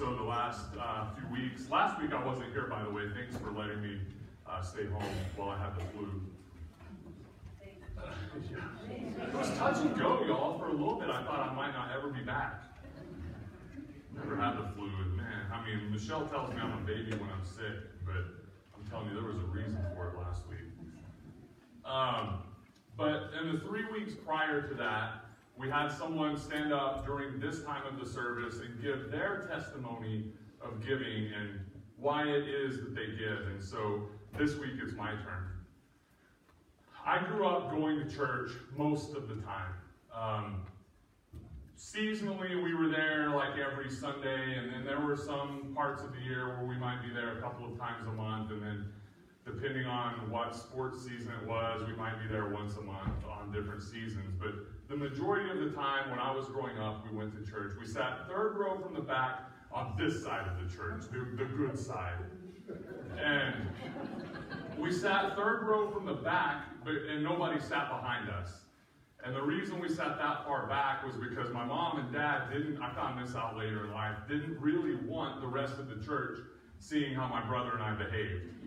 So the last uh, few weeks, last week I wasn't here, by the way. Thanks for letting me uh, stay home while I had the flu. It was touch and go, y'all. For a little bit, I thought I might not ever be back. Never had the flu, and man, I mean, Michelle tells me I'm a baby when I'm sick, but I'm telling you, there was a reason for it last week. Um, but in the three weeks prior to that, we had someone stand up during this time of the service and give their testimony of giving and why it is that they give. And so this week it's my turn. I grew up going to church most of the time. Um, seasonally, we were there like every Sunday, and then there were some parts of the year where we might be there a couple of times a month, and then depending on what sports season it was, we might be there once a month on different seasons. But the majority of the time when I was growing up, we went to church. We sat third row from the back on this side of the church, the, the good side. And we sat third row from the back, but, and nobody sat behind us. And the reason we sat that far back was because my mom and dad didn't, I found this out later in life, didn't really want the rest of the church seeing how my brother and I behaved.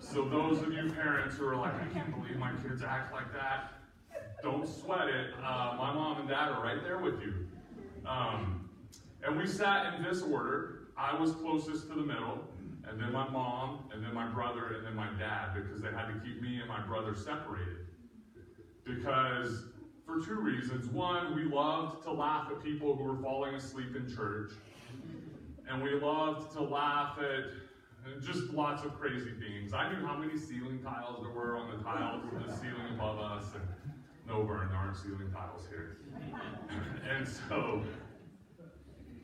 So those of you parents who are like, I can't believe my kids act like that, don't sweat it. Uh, my mom and dad are right there with you. Um, and we sat in this order. I was closest to the middle, and then my mom, and then my brother, and then my dad, because they had to keep me and my brother separated. Because, for two reasons. One, we loved to laugh at people who were falling asleep in church, and we loved to laugh at just lots of crazy things. I knew how many ceiling tiles there were on the tiles of the ceiling above us, and no, burn, there aren't ceiling tiles here. and so,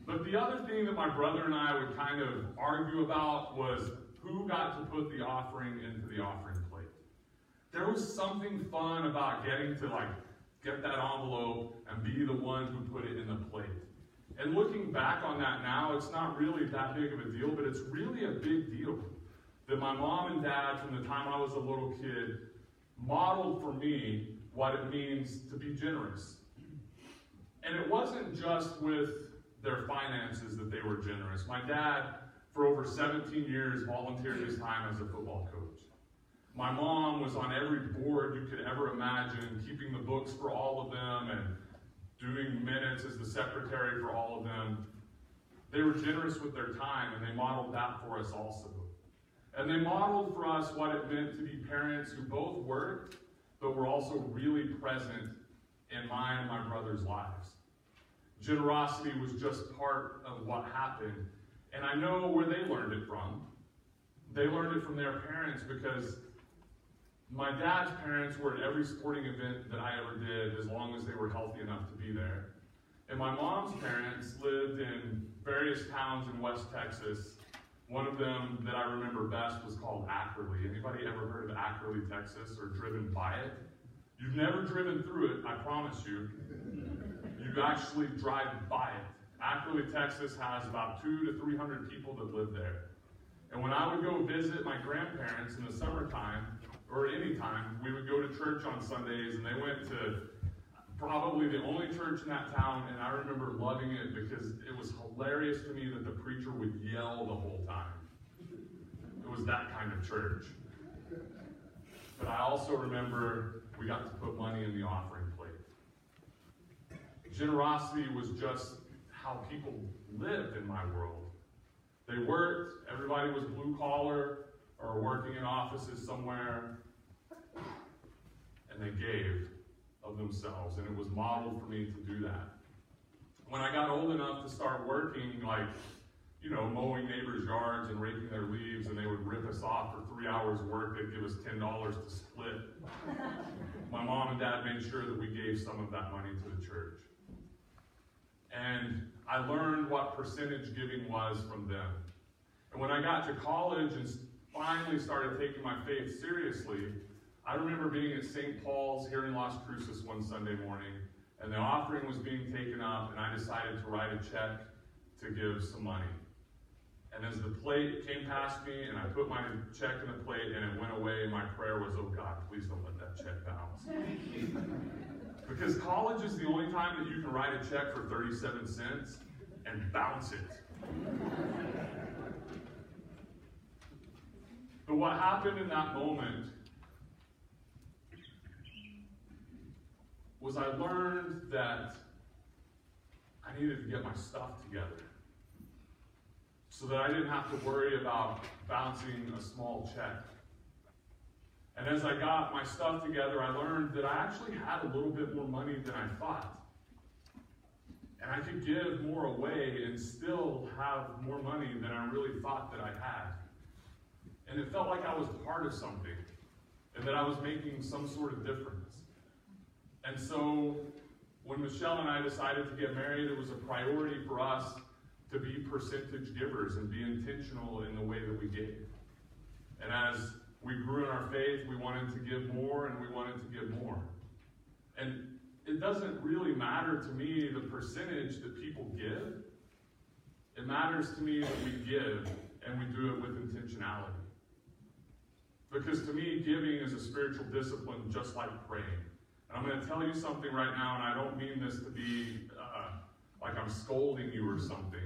but the other thing that my brother and I would kind of argue about was who got to put the offering into the offering plate. There was something fun about getting to like get that envelope and be the one who put it in the plate. And looking back on that now, it's not really that big of a deal, but it's really a big deal that my mom and dad, from the time I was a little kid, modeled for me what it means to be generous. And it wasn't just with their finances that they were generous. My dad, for over 17 years, volunteered his time as a football coach. My mom was on every board you could ever imagine, keeping the books for all of them and doing minutes as the secretary for all of them. They were generous with their time, and they modeled that for us also. And they modeled for us what it meant to be parents who both worked, but were also really present in my and my brother's lives. Generosity was just part of what happened. And I know where they learned it from. They learned it from their parents because my dad's parents were at every sporting event that I ever did as long as they were healthy enough to be there. And my mom's parents lived in various towns in West Texas. One of them that I remember best was called Ackerly. Anybody ever heard of Ackerly, Texas, or driven by it? You've never driven through it, I promise you. You actually drive by it. Ackerly, Texas has about two to three hundred people that live there. And when I would go visit my grandparents in the summertime, or any time, we would go to church on Sundays, and they went to probably the only church in that town, and I remember loving it because it was hilarious to me that the preacher would yell the whole time. It was that kind of church. But I also remember we got to put money in the offering plate. Generosity was just how people lived in my world. They worked, everybody was blue collar or working in offices somewhere, and they gave of themselves, and it was modeled for me to do that. When I got old enough to start working, like, you know, mowing neighbors' yards and raking their leaves, and they would rip us off for three hours work, they'd give us $10 to split. My mom and dad made sure that we gave some of that money to the church. And I learned what percentage giving was from them. And when I got to college and finally started taking my faith seriously, I remember being at St. Paul's here in Las Cruces one Sunday morning, and the offering was being taken up, and I decided to write a check to give some money. And as the plate came past me, and I put my check in the plate, and it went away, my prayer was, oh God, please don't let that check bounce. because college is the only time that you can write a check for 37 cents and bounce it. But what happened in that moment was I learned that I needed to get my stuff together so that I didn't have to worry about bouncing a small check. And as I got my stuff together, I learned that I actually had a little bit more money than I thought. And I could give more away and still have more money than I really thought that I had. And it felt like I was part of something and that I was making some sort of difference. And so when Michelle and I decided to get married, it was a priority for us to be percentage givers and be intentional in the way that we gave. And as we grew in our faith, we wanted to give more and we wanted to give more. And it doesn't really matter to me the percentage that people give. It matters to me that we give and we do it with intentionality. Because to me, giving is a spiritual discipline just like praying. And I'm going to tell you something right now, and I don't mean this to be uh, like I'm scolding you or something.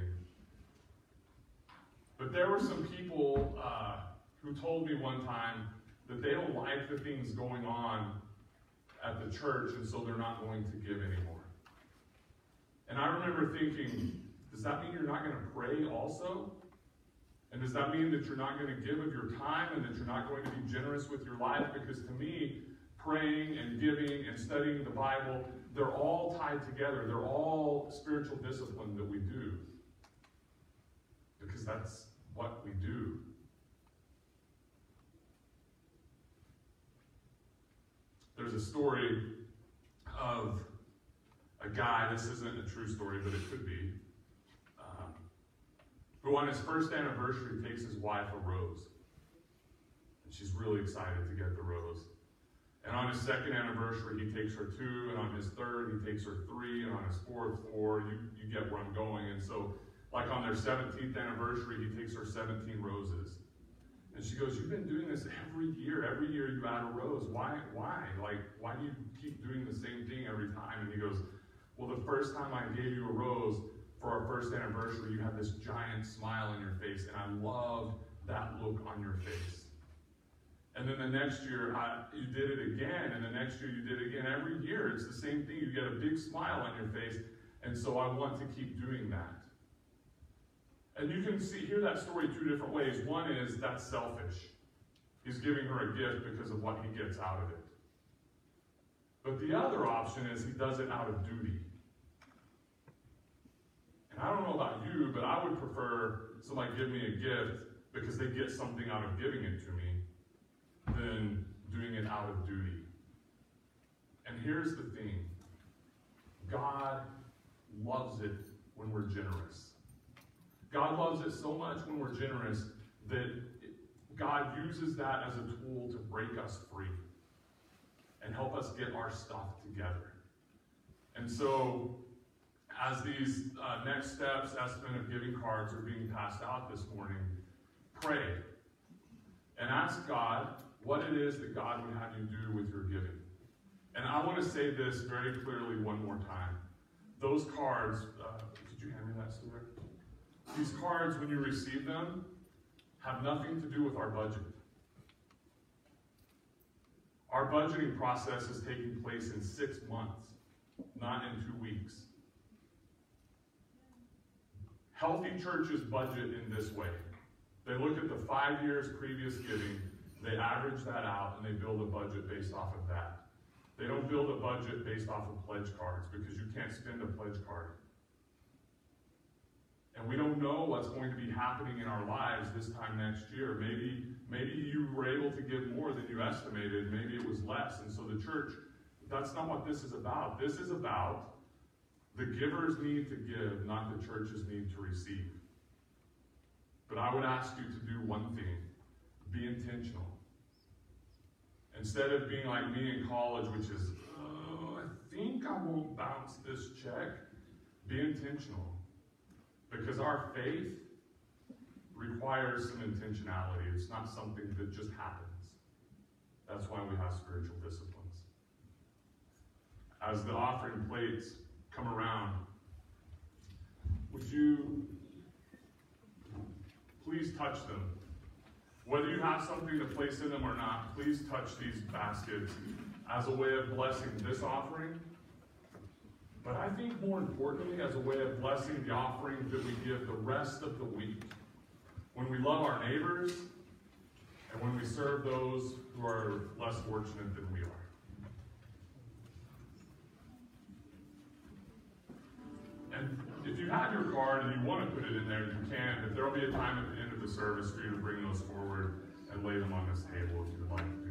But there were some people uh, who told me one time that they don't like the things going on at the church, and so they're not going to give anymore. And I remember thinking, does that mean you're not going to pray also? And does that mean that you're not going to give of your time and that you're not going to be generous with your life? Because to me, praying and giving and studying the Bible, they're all tied together. They're all spiritual discipline that we do. Because that's what we do. There's a story of a guy, this isn't a true story, but it could be, who on his first anniversary takes his wife a rose. And she's really excited to get the rose. And on his second anniversary, he takes her two, and on his third, he takes her three, and on his fourth, four. You, you get where I'm going. And so, like on their 17th anniversary, he takes her 17 roses. And she goes, You've been doing this every year. Every year you add a rose. Why? Why? Like, why do you keep doing the same thing every time? And he goes, Well, the first time I gave you a rose for our first anniversary, you had this giant smile on your face, and I love that look on your face. And then the next year, I, you did it again, and the next year you did it again. Every year, it's the same thing. You get a big smile on your face, and so I want to keep doing that. And you can see hear that story two different ways. One is that's selfish. He's giving her a gift because of what he gets out of it. But the other option is he does it out of duty. And I don't know about you, but I would prefer somebody give me a gift because they get something out of giving it to me than doing it out of duty. And here's the thing God loves it when we're generous. God loves it so much when we're generous that God uses that as a tool to break us free and help us get our stuff together. And so, as these uh, next steps, estimate of giving cards are being passed out this morning, pray and ask God what it is that God would have you do with your giving. And I want to say this very clearly one more time. Those cards, uh, did you hand me that, Stuart? These cards, when you receive them, have nothing to do with our budget. Our budgeting process is taking place in six months, not in two weeks. Healthy churches budget in this way. They look at the five years previous giving they average that out and they build a budget based off of that. They don't build a budget based off of pledge cards because you can't spend a pledge card. And we don't know what's going to be happening in our lives this time next year. Maybe, maybe you were able to give more than you estimated. Maybe it was less. And so the church, that's not what this is about. This is about the givers need to give, not the churches need to receive. But I would ask you to do one thing be intentional. Instead of being like me in college, which is, oh, I think I won't bounce this check, be intentional. Because our faith requires some intentionality. It's not something that just happens. That's why we have spiritual disciplines. As the offering plates come around, would you please touch them. Whether you have something to place in them or not, please touch these baskets as a way of blessing this offering. But I think more importantly, as a way of blessing the offering that we give the rest of the week. When we love our neighbors and when we serve those who are less fortunate than we are. And if you have your card and you want to put it in there, you can, but there will be a time at the end of the service for you to bring those forward and lay them on this table if you would like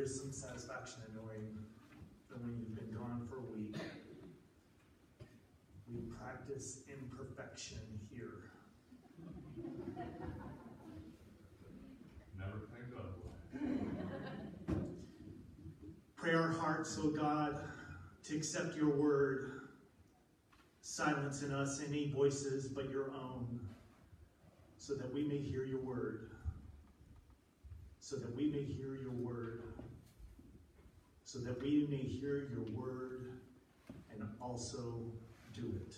there is some satisfaction in knowing that when you've been gone for a week, we practice imperfection here. Never think of Pray our hearts, O God, to accept your word. Silence in us any voices but your own, so that we may hear your word. So that we may hear your word. So that we may hear your word and also do it.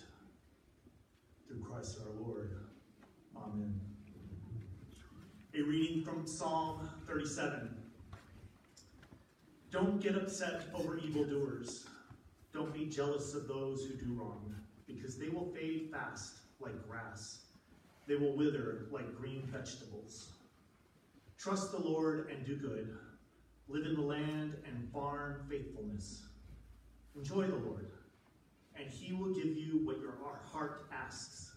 Through Christ our Lord. Amen. A reading from Psalm 37. Don't get upset over evildoers. Don't be jealous of those who do wrong, because they will fade fast like grass. They will wither like green vegetables. Trust the Lord and do good. Live in the land and farm faithfulness. Enjoy the Lord, and he will give you what your heart asks.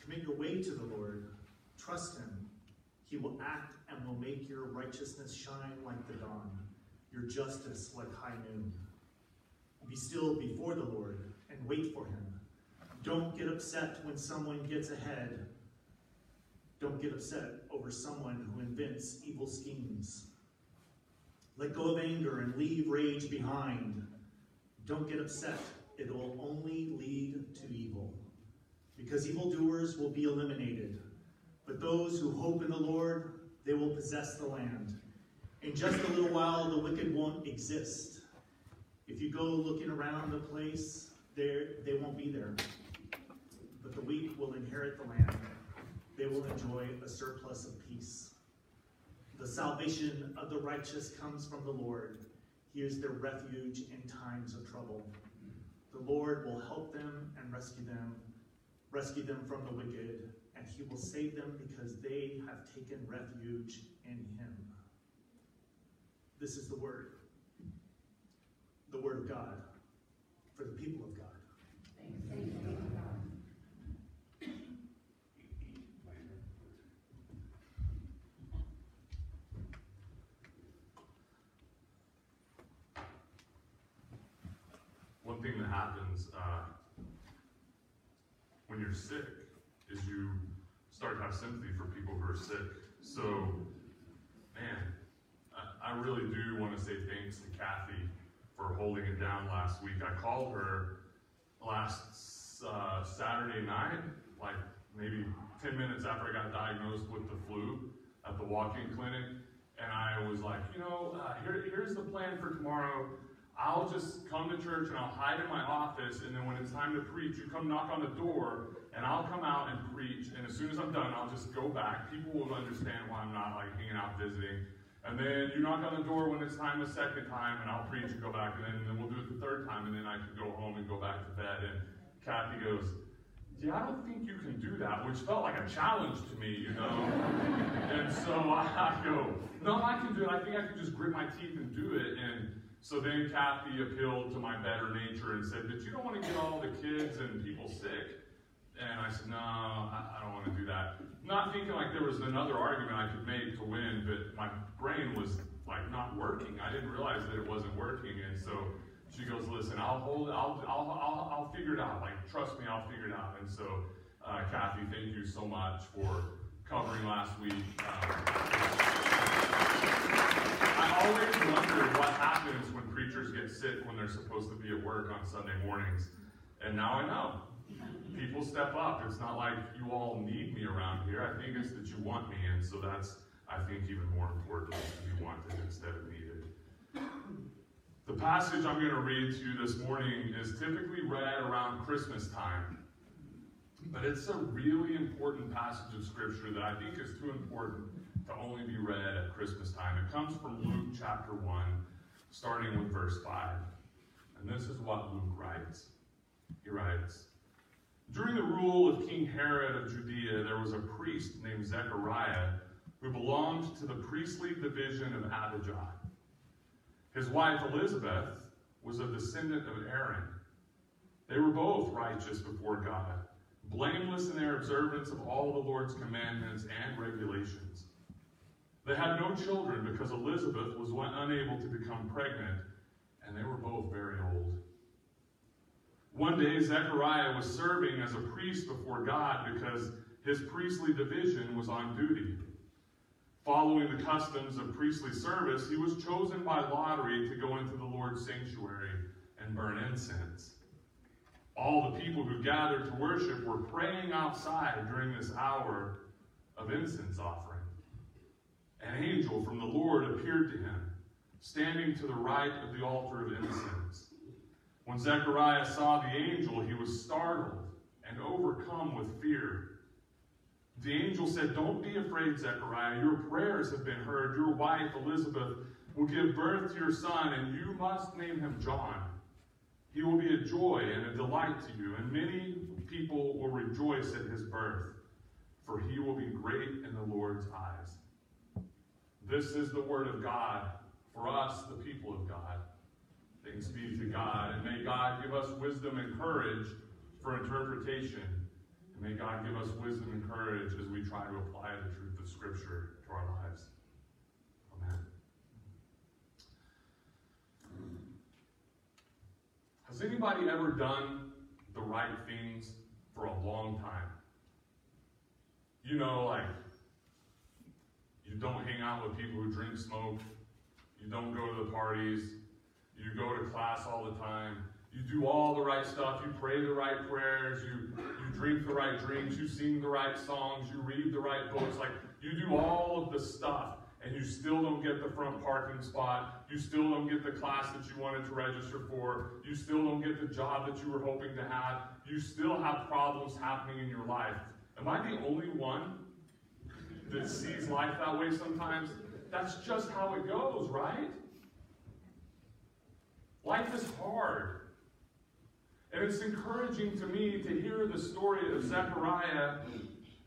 Commit your way to the Lord. Trust him. He will act and will make your righteousness shine like the dawn your justice like high noon. Be still before the Lord and wait for him. Don't get upset when someone gets ahead. Don't get upset over someone who invents evil schemes. Let go of anger and leave rage behind. Don't get upset. It will only lead to evil. because evildoers will be eliminated. But those who hope in the Lord, they will possess the land. In just a little while, the wicked won't exist. If you go looking around the place, there they won't be there. But the weak will inherit the land. They will enjoy a surplus of peace. The salvation of the righteous comes from the Lord. He is their refuge in times of trouble. The Lord will help them and rescue them, rescue them from the wicked, and he will save them because they have taken refuge in him. This is the word, the word of God for the people of God. One thing that happens uh, when you're sick is you start to have sympathy for people who are sick. So, man, I, I really do want to say thanks to Kathy for holding it down last week. I called her last uh, Saturday night, like maybe 10 minutes after I got diagnosed with the flu at the walk-in clinic, and I was like, you know, uh, here, here's the plan for tomorrow. I'll just come to church and I'll hide in my office, and then when it's time to preach, you come knock on the door, and I'll come out and preach. And as soon as I'm done, I'll just go back. People will understand why I'm not like hanging out visiting. And then you knock on the door when it's time a second time, and I'll preach and go back, and then, and then we'll do it the third time, and then I can go home and go back to bed. And Kathy goes, yeah, I don't think you can do that, which felt like a challenge to me, you know. and so I go, no, I can do it. I think I can just grit my teeth and do it. And so then Kathy appealed to my better nature and said, but you don't want to get all the kids and people sick. And I said, no, I, don't want to do that. Not thinking like there was another argument I could make to win, but my brain was like not working. I didn't realize that it wasn't working. And so she goes, listen, I'll hold I'll, I'll, I'll, I'll figure it out. Like, trust me, I'll figure it out. And so, uh, Kathy, thank you so much for covering last week. Um, I always wondered what happens when preachers get sick when they're supposed to be at work on Sunday mornings. And now I know. People step up. It's not like you all need me around here. I think it's that you want me. And so that's, I think, even more important to be wanted instead of needed. The passage I'm going to read to you this morning is typically read around Christmas time. But it's a really important passage of Scripture that I think is too important to only be read at Christmas time. It comes from Luke chapter 1, starting with verse 5. And this is what Luke writes. He writes During the rule of King Herod of Judea, there was a priest named Zechariah who belonged to the priestly division of Abijah. His wife Elizabeth was a descendant of Aaron. They were both righteous before God, blameless in their observance of all the Lord's commandments and regulations. They had no children because Elizabeth was unable to become pregnant, and they were both very old. One day, Zechariah was serving as a priest before God because his priestly division was on duty. Following the customs of priestly service, he was chosen by lottery to go into the Lord's sanctuary and burn incense. All the people who gathered to worship were praying outside during this hour of incense offering. An angel from the Lord appeared to him, standing to the right of the altar of incense. When Zechariah saw the angel, he was startled and overcome with fear. The angel said, Don't be afraid, Zechariah. Your prayers have been heard. Your wife, Elizabeth, will give birth to your son, and you must name him John. He will be a joy and a delight to you, and many people will rejoice at his birth, for he will be great in the Lord's eyes. This is the word of God for us, the people of God. Thanks be to God, and may God give us wisdom and courage for interpretation. And may God give us wisdom and courage as we try to apply the truth of Scripture to our lives. Amen. Has anybody ever done the right things for a long time? You know, like, you don't hang out with people who drink, smoke, you don't go to the parties, you go to class all the time, You do all the right stuff. You pray the right prayers. You, you drink the right drinks. You sing the right songs. You read the right books. Like, you do all of the stuff and you still don't get the front parking spot, you still don't get the class that you wanted to register for, you still don't get the job that you were hoping to have, you still have problems happening in your life. Am I the only one that sees life that way sometimes? That's just how it goes, right? Life is hard. And it's encouraging to me to hear the story of Zechariah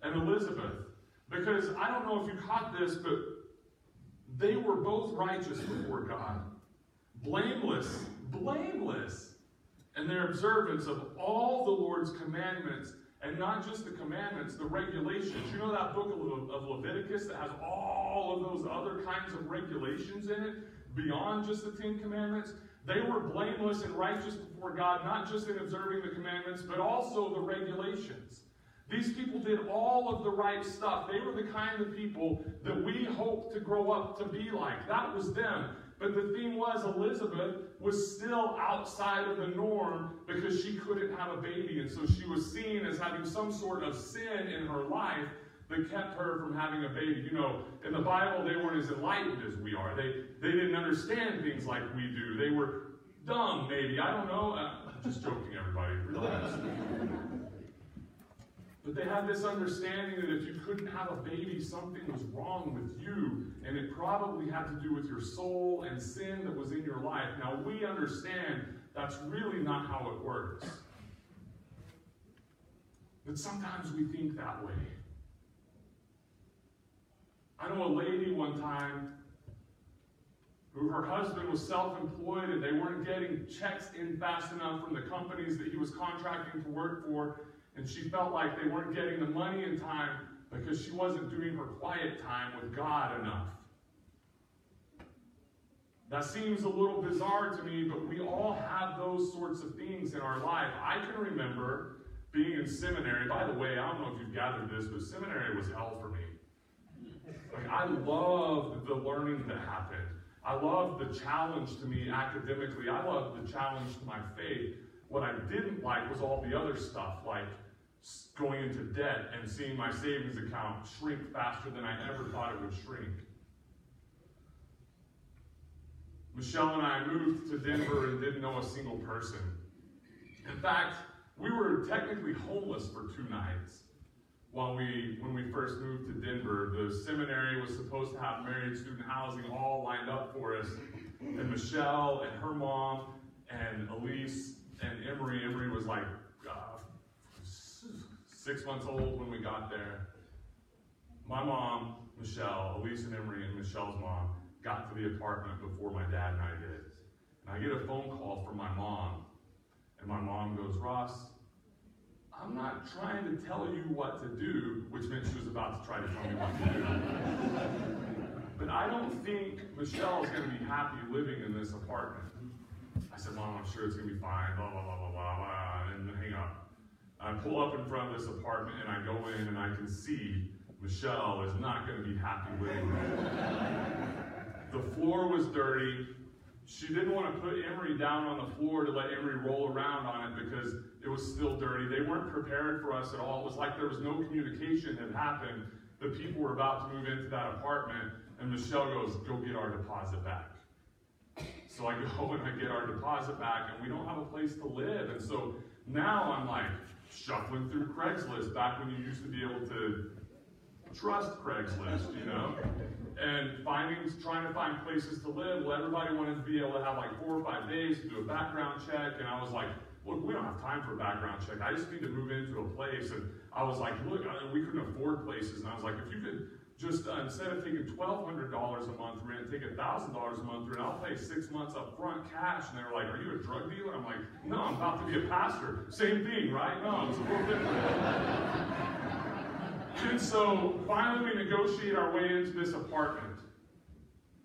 and Elizabeth. Because I don't know if you caught this, but they were both righteous before God, blameless, blameless in their observance of all the Lord's commandments, and not just the commandments, the regulations. You know that book of, of Leviticus that has all of those other kinds of regulations in it, beyond just the Ten Commandments? They were blameless and righteous before God, not just in observing the commandments, but also the regulations. These people did all of the right stuff. They were the kind of people that we hope to grow up to be like. That was them. But the thing was, Elizabeth was still outside of the norm because she couldn't have a baby. And so she was seen as having some sort of sin in her life that kept her from having a baby. You know, in the Bible, they weren't as enlightened as we are. They, they didn't understand things like we do. They were dumb, maybe. I don't know. Uh, just joking, everybody. Relax. But they had this understanding that if you couldn't have a baby, something was wrong with you. And it probably had to do with your soul and sin that was in your life. Now, we understand that's really not how it works. But sometimes we think that way. I know a lady one time who her husband was self employed and they weren't getting checks in fast enough from the companies that he was contracting to work for. And she felt like they weren't getting the money in time because she wasn't doing her quiet time with God enough. That seems a little bizarre to me, but we all have those sorts of things in our life. I can remember being in seminary. By the way, I don't know if you've gathered this, but seminary was hell for me. Like, I loved the learning that happened. I loved the challenge to me academically. I loved the challenge to my faith. What I didn't like was all the other stuff, like going into debt and seeing my savings account shrink faster than I ever thought it would shrink. Michelle and I moved to Denver and didn't know a single person. In fact, we were technically homeless for two nights while we when we first moved to Denver. The seminary was supposed to have married student housing all lined up for us. And Michelle and her mom and Elise and Emery, Emery was like uh, six months old when we got there. My mom, Michelle, Elise and Emery, and Michelle's mom got to the apartment before my dad and I did. And I get a phone call from my mom, and my mom goes, Ross, I'm not trying to tell you what to do, which meant she was about to try to tell me what to do. but I don't think Michelle is going to be happy living in this apartment. I said, Mom, I'm sure it's going to be fine, blah, blah, blah, blah, blah, blah. I pull up in front of this apartment and I go in and I can see Michelle is not going to be happy with me. the floor was dirty. She didn't want to put Emery down on the floor to let Emery roll around on it because it was still dirty. They weren't prepared for us at all. It was like there was no communication had happened. The people were about to move into that apartment, and Michelle goes, Go get our deposit back. So I go and I get our deposit back, and we don't have a place to live. And so now I'm like shuffling through Craigslist back when you used to be able to trust Craigslist, you know? and finding, trying to find places to live. Well, everybody wanted to be able to have like four or five days to do a background check, and I was like, look, we don't have time for a background check. I just need to move into a place. And I was like, look, we couldn't afford places. And I was like, if you could just, uh, instead of taking $1,200 a month rent, take $1,000 a month rent, I'll pay six months up front cash. And they're like, are you a drug dealer? I'm like, no, I'm about to be a pastor. Same thing, right? No, it's a little different. And so finally we negotiate our way into this apartment.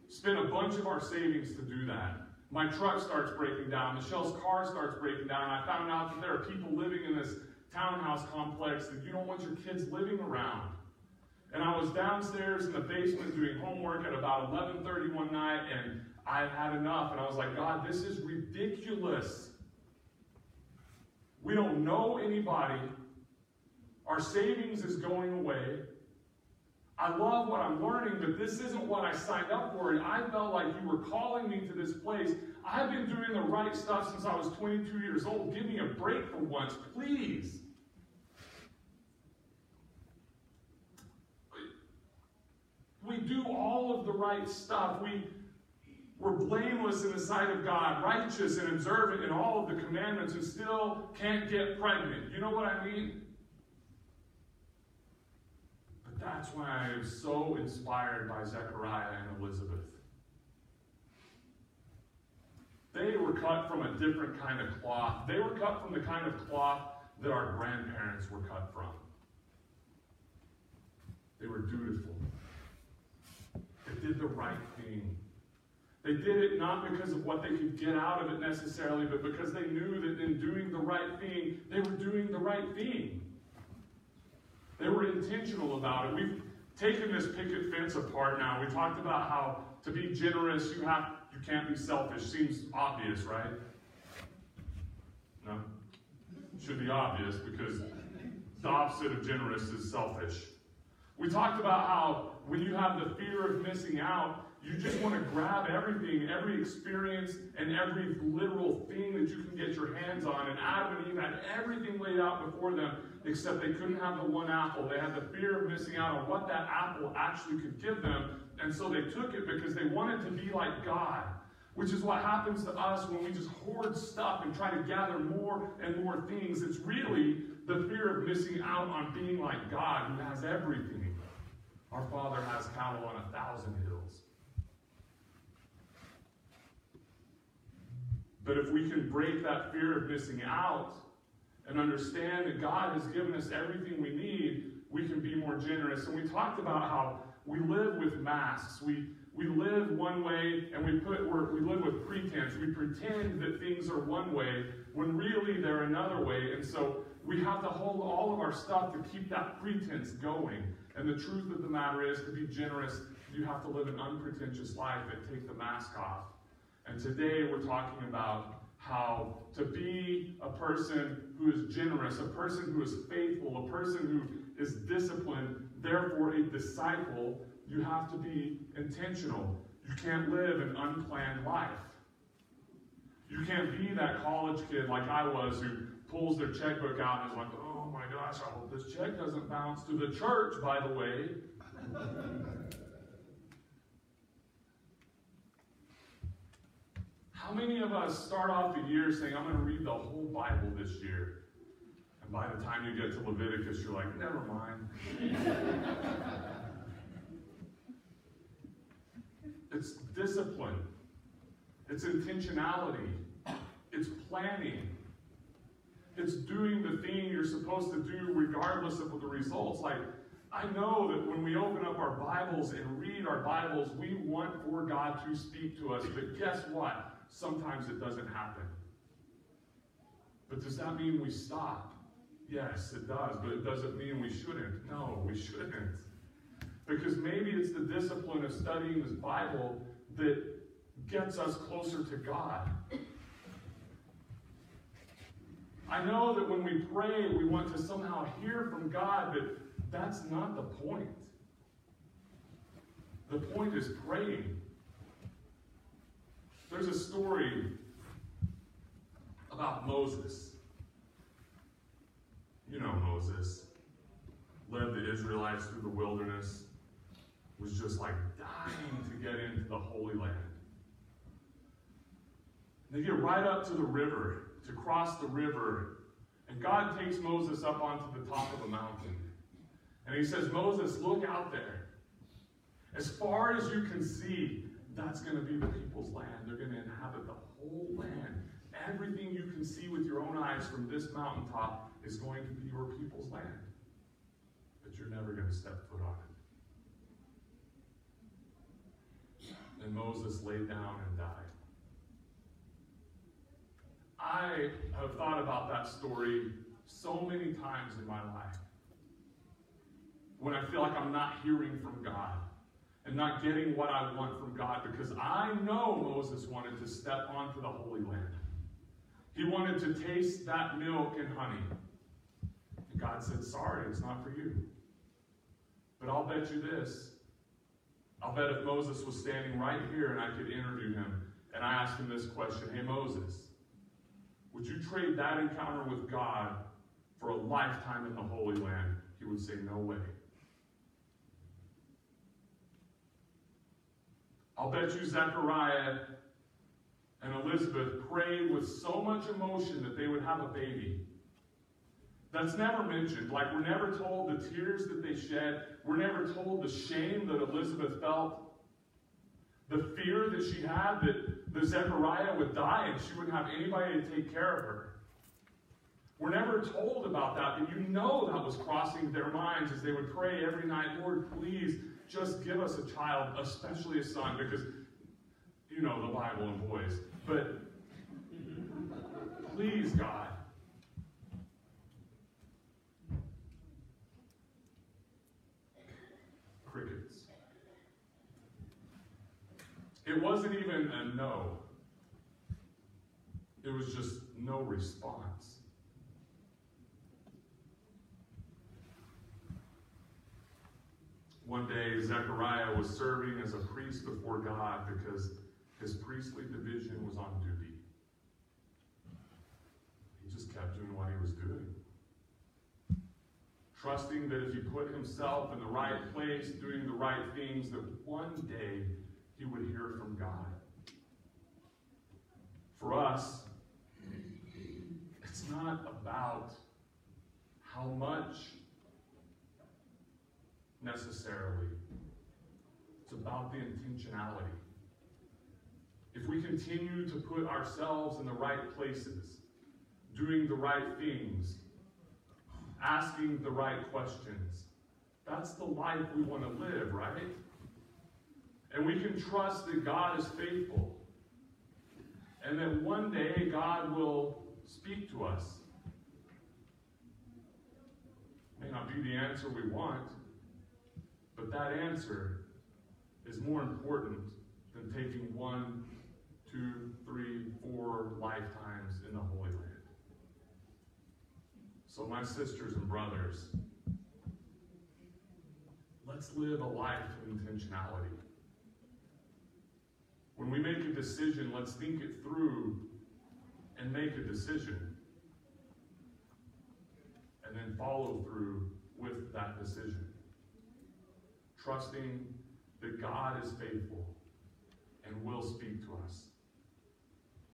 Spend a bunch of our savings to do that. My truck starts breaking down. Michelle's car starts breaking down. I found out that there are people living in this townhouse complex that you don't want your kids living around. And I was downstairs in the basement doing homework at about 11:30 one night, and I had enough. And I was like, God, this is ridiculous. We don't know anybody. Our savings is going away. I love what I'm learning, but this isn't what I signed up for. And I felt like you were calling me to this place. I've been doing the right stuff since I was 22 years old. Give me a break for once, please. We do all of the right stuff. We, we're blameless in the sight of God, righteous and observant in all of the commandments, and still can't get pregnant. You know what I mean? But that's why I am so inspired by Zechariah and Elizabeth. They were cut from a different kind of cloth. They were cut from the kind of cloth that our grandparents were cut from. They were dutiful. They did the right thing. They did it not because of what they could get out of it necessarily, but because they knew that in doing the right thing, they were doing the right thing. They were intentional about it. We've taken this picket fence apart now. We talked about how to be generous, you have you can't be selfish. Seems obvious, right? No? Should be obvious because the opposite of generous is selfish. We talked about how when you have the fear of missing out, you just want to grab everything, every experience, and every literal thing that you can get your hands on. And Adam and Eve had everything laid out before them, except they couldn't have the one apple. They had the fear of missing out on what that apple actually could give them. And so they took it because they wanted to be like God. Which is what happens to us when we just hoard stuff and try to gather more and more things. It's really the fear of missing out on being like God who has everything. Our Father has cattle on a thousand hills. But if we can break that fear of missing out and understand that God has given us everything we need, we can be more generous. And we talked about how we live with masks. We we live one way and we put we live with pretense. We pretend that things are one way when really they're another way. And so we have to hold all of our stuff to keep that pretense going. And the truth of the matter is to be generous, you have to live an unpretentious life and take the mask off. And today we're talking about how to be a person who is generous, a person who is faithful, a person who is disciplined, therefore a disciple. You have to be intentional. You can't live an unplanned life. You can't be that college kid like I was who pulls their checkbook out and is like, gosh, I hope this check doesn't bounce to the church, by the way. How many of us start off the year saying, I'm going to read the whole Bible this year? And by the time you get to Leviticus, you're like, never mind. it's discipline, it's intentionality, it's planning, it's doing the thing you're supposed to do regardless of the results. Like, I know that when we open up our Bibles and read our Bibles, we want for God to speak to us. But guess what? Sometimes it doesn't happen. But does that mean we stop? Yes, it does, but it doesn't mean we shouldn't. No, we shouldn't. Because maybe it's the discipline of studying this Bible that gets us closer to God. I know that when we pray, we want to somehow hear from God, but that's not the point. The point is praying. There's a story about Moses. You know Moses. Led the Israelites through the wilderness, was just like dying to get into the Holy Land. They get right up to the river, to cross the river, and God takes Moses up onto the top of the mountain. And he says, Moses, look out there. As far as you can see, that's going to be the people's land. They're going to inhabit the whole land. Everything you can see with your own eyes from this mountaintop is going to be your people's land. But you're never going to step foot on it. And Moses laid down and died. I have thought about that story so many times in my life. When I feel like I'm not hearing from God and not getting what I want from God because I know Moses wanted to step onto the Holy Land. He wanted to taste that milk and honey. And God said, Sorry, it's not for you. But I'll bet you this. I'll bet if Moses was standing right here and I could interview him and I asked him this question Hey, Moses, would you trade that encounter with God for a lifetime in the Holy Land? He would say, No way. I'll bet you Zechariah and Elizabeth prayed with so much emotion that they would have a baby. That's never mentioned. Like, we're never told the tears that they shed. We're never told the shame that Elizabeth felt. The fear that she had that the Zechariah would die and she wouldn't have anybody to take care of her. We're never told about that, but you know that was crossing their minds as they would pray every night, Lord, please just give us a child, especially a son, because you know the Bible and boys. But please, God. It wasn't even a no. It was just no response. One day, Zechariah was serving as a priest before God because his priestly division was on duty. He just kept doing what he was doing. Trusting that if he put himself in the right place, doing the right things, that one day he would hear from God. For us, it's not about how much necessarily. It's about the intentionality. If we continue to put ourselves in the right places, doing the right things, asking the right questions, that's the life we want to live, right? And we can trust that God is faithful. And that one day God will speak to us. May not be the answer we want, but that answer is more important than taking one, two, three, four lifetimes in the Holy Land. So, my sisters and brothers, let's live a life of intentionality. When we make a decision, let's think it through and make a decision. And then follow through with that decision trusting that God is faithful and will speak to us.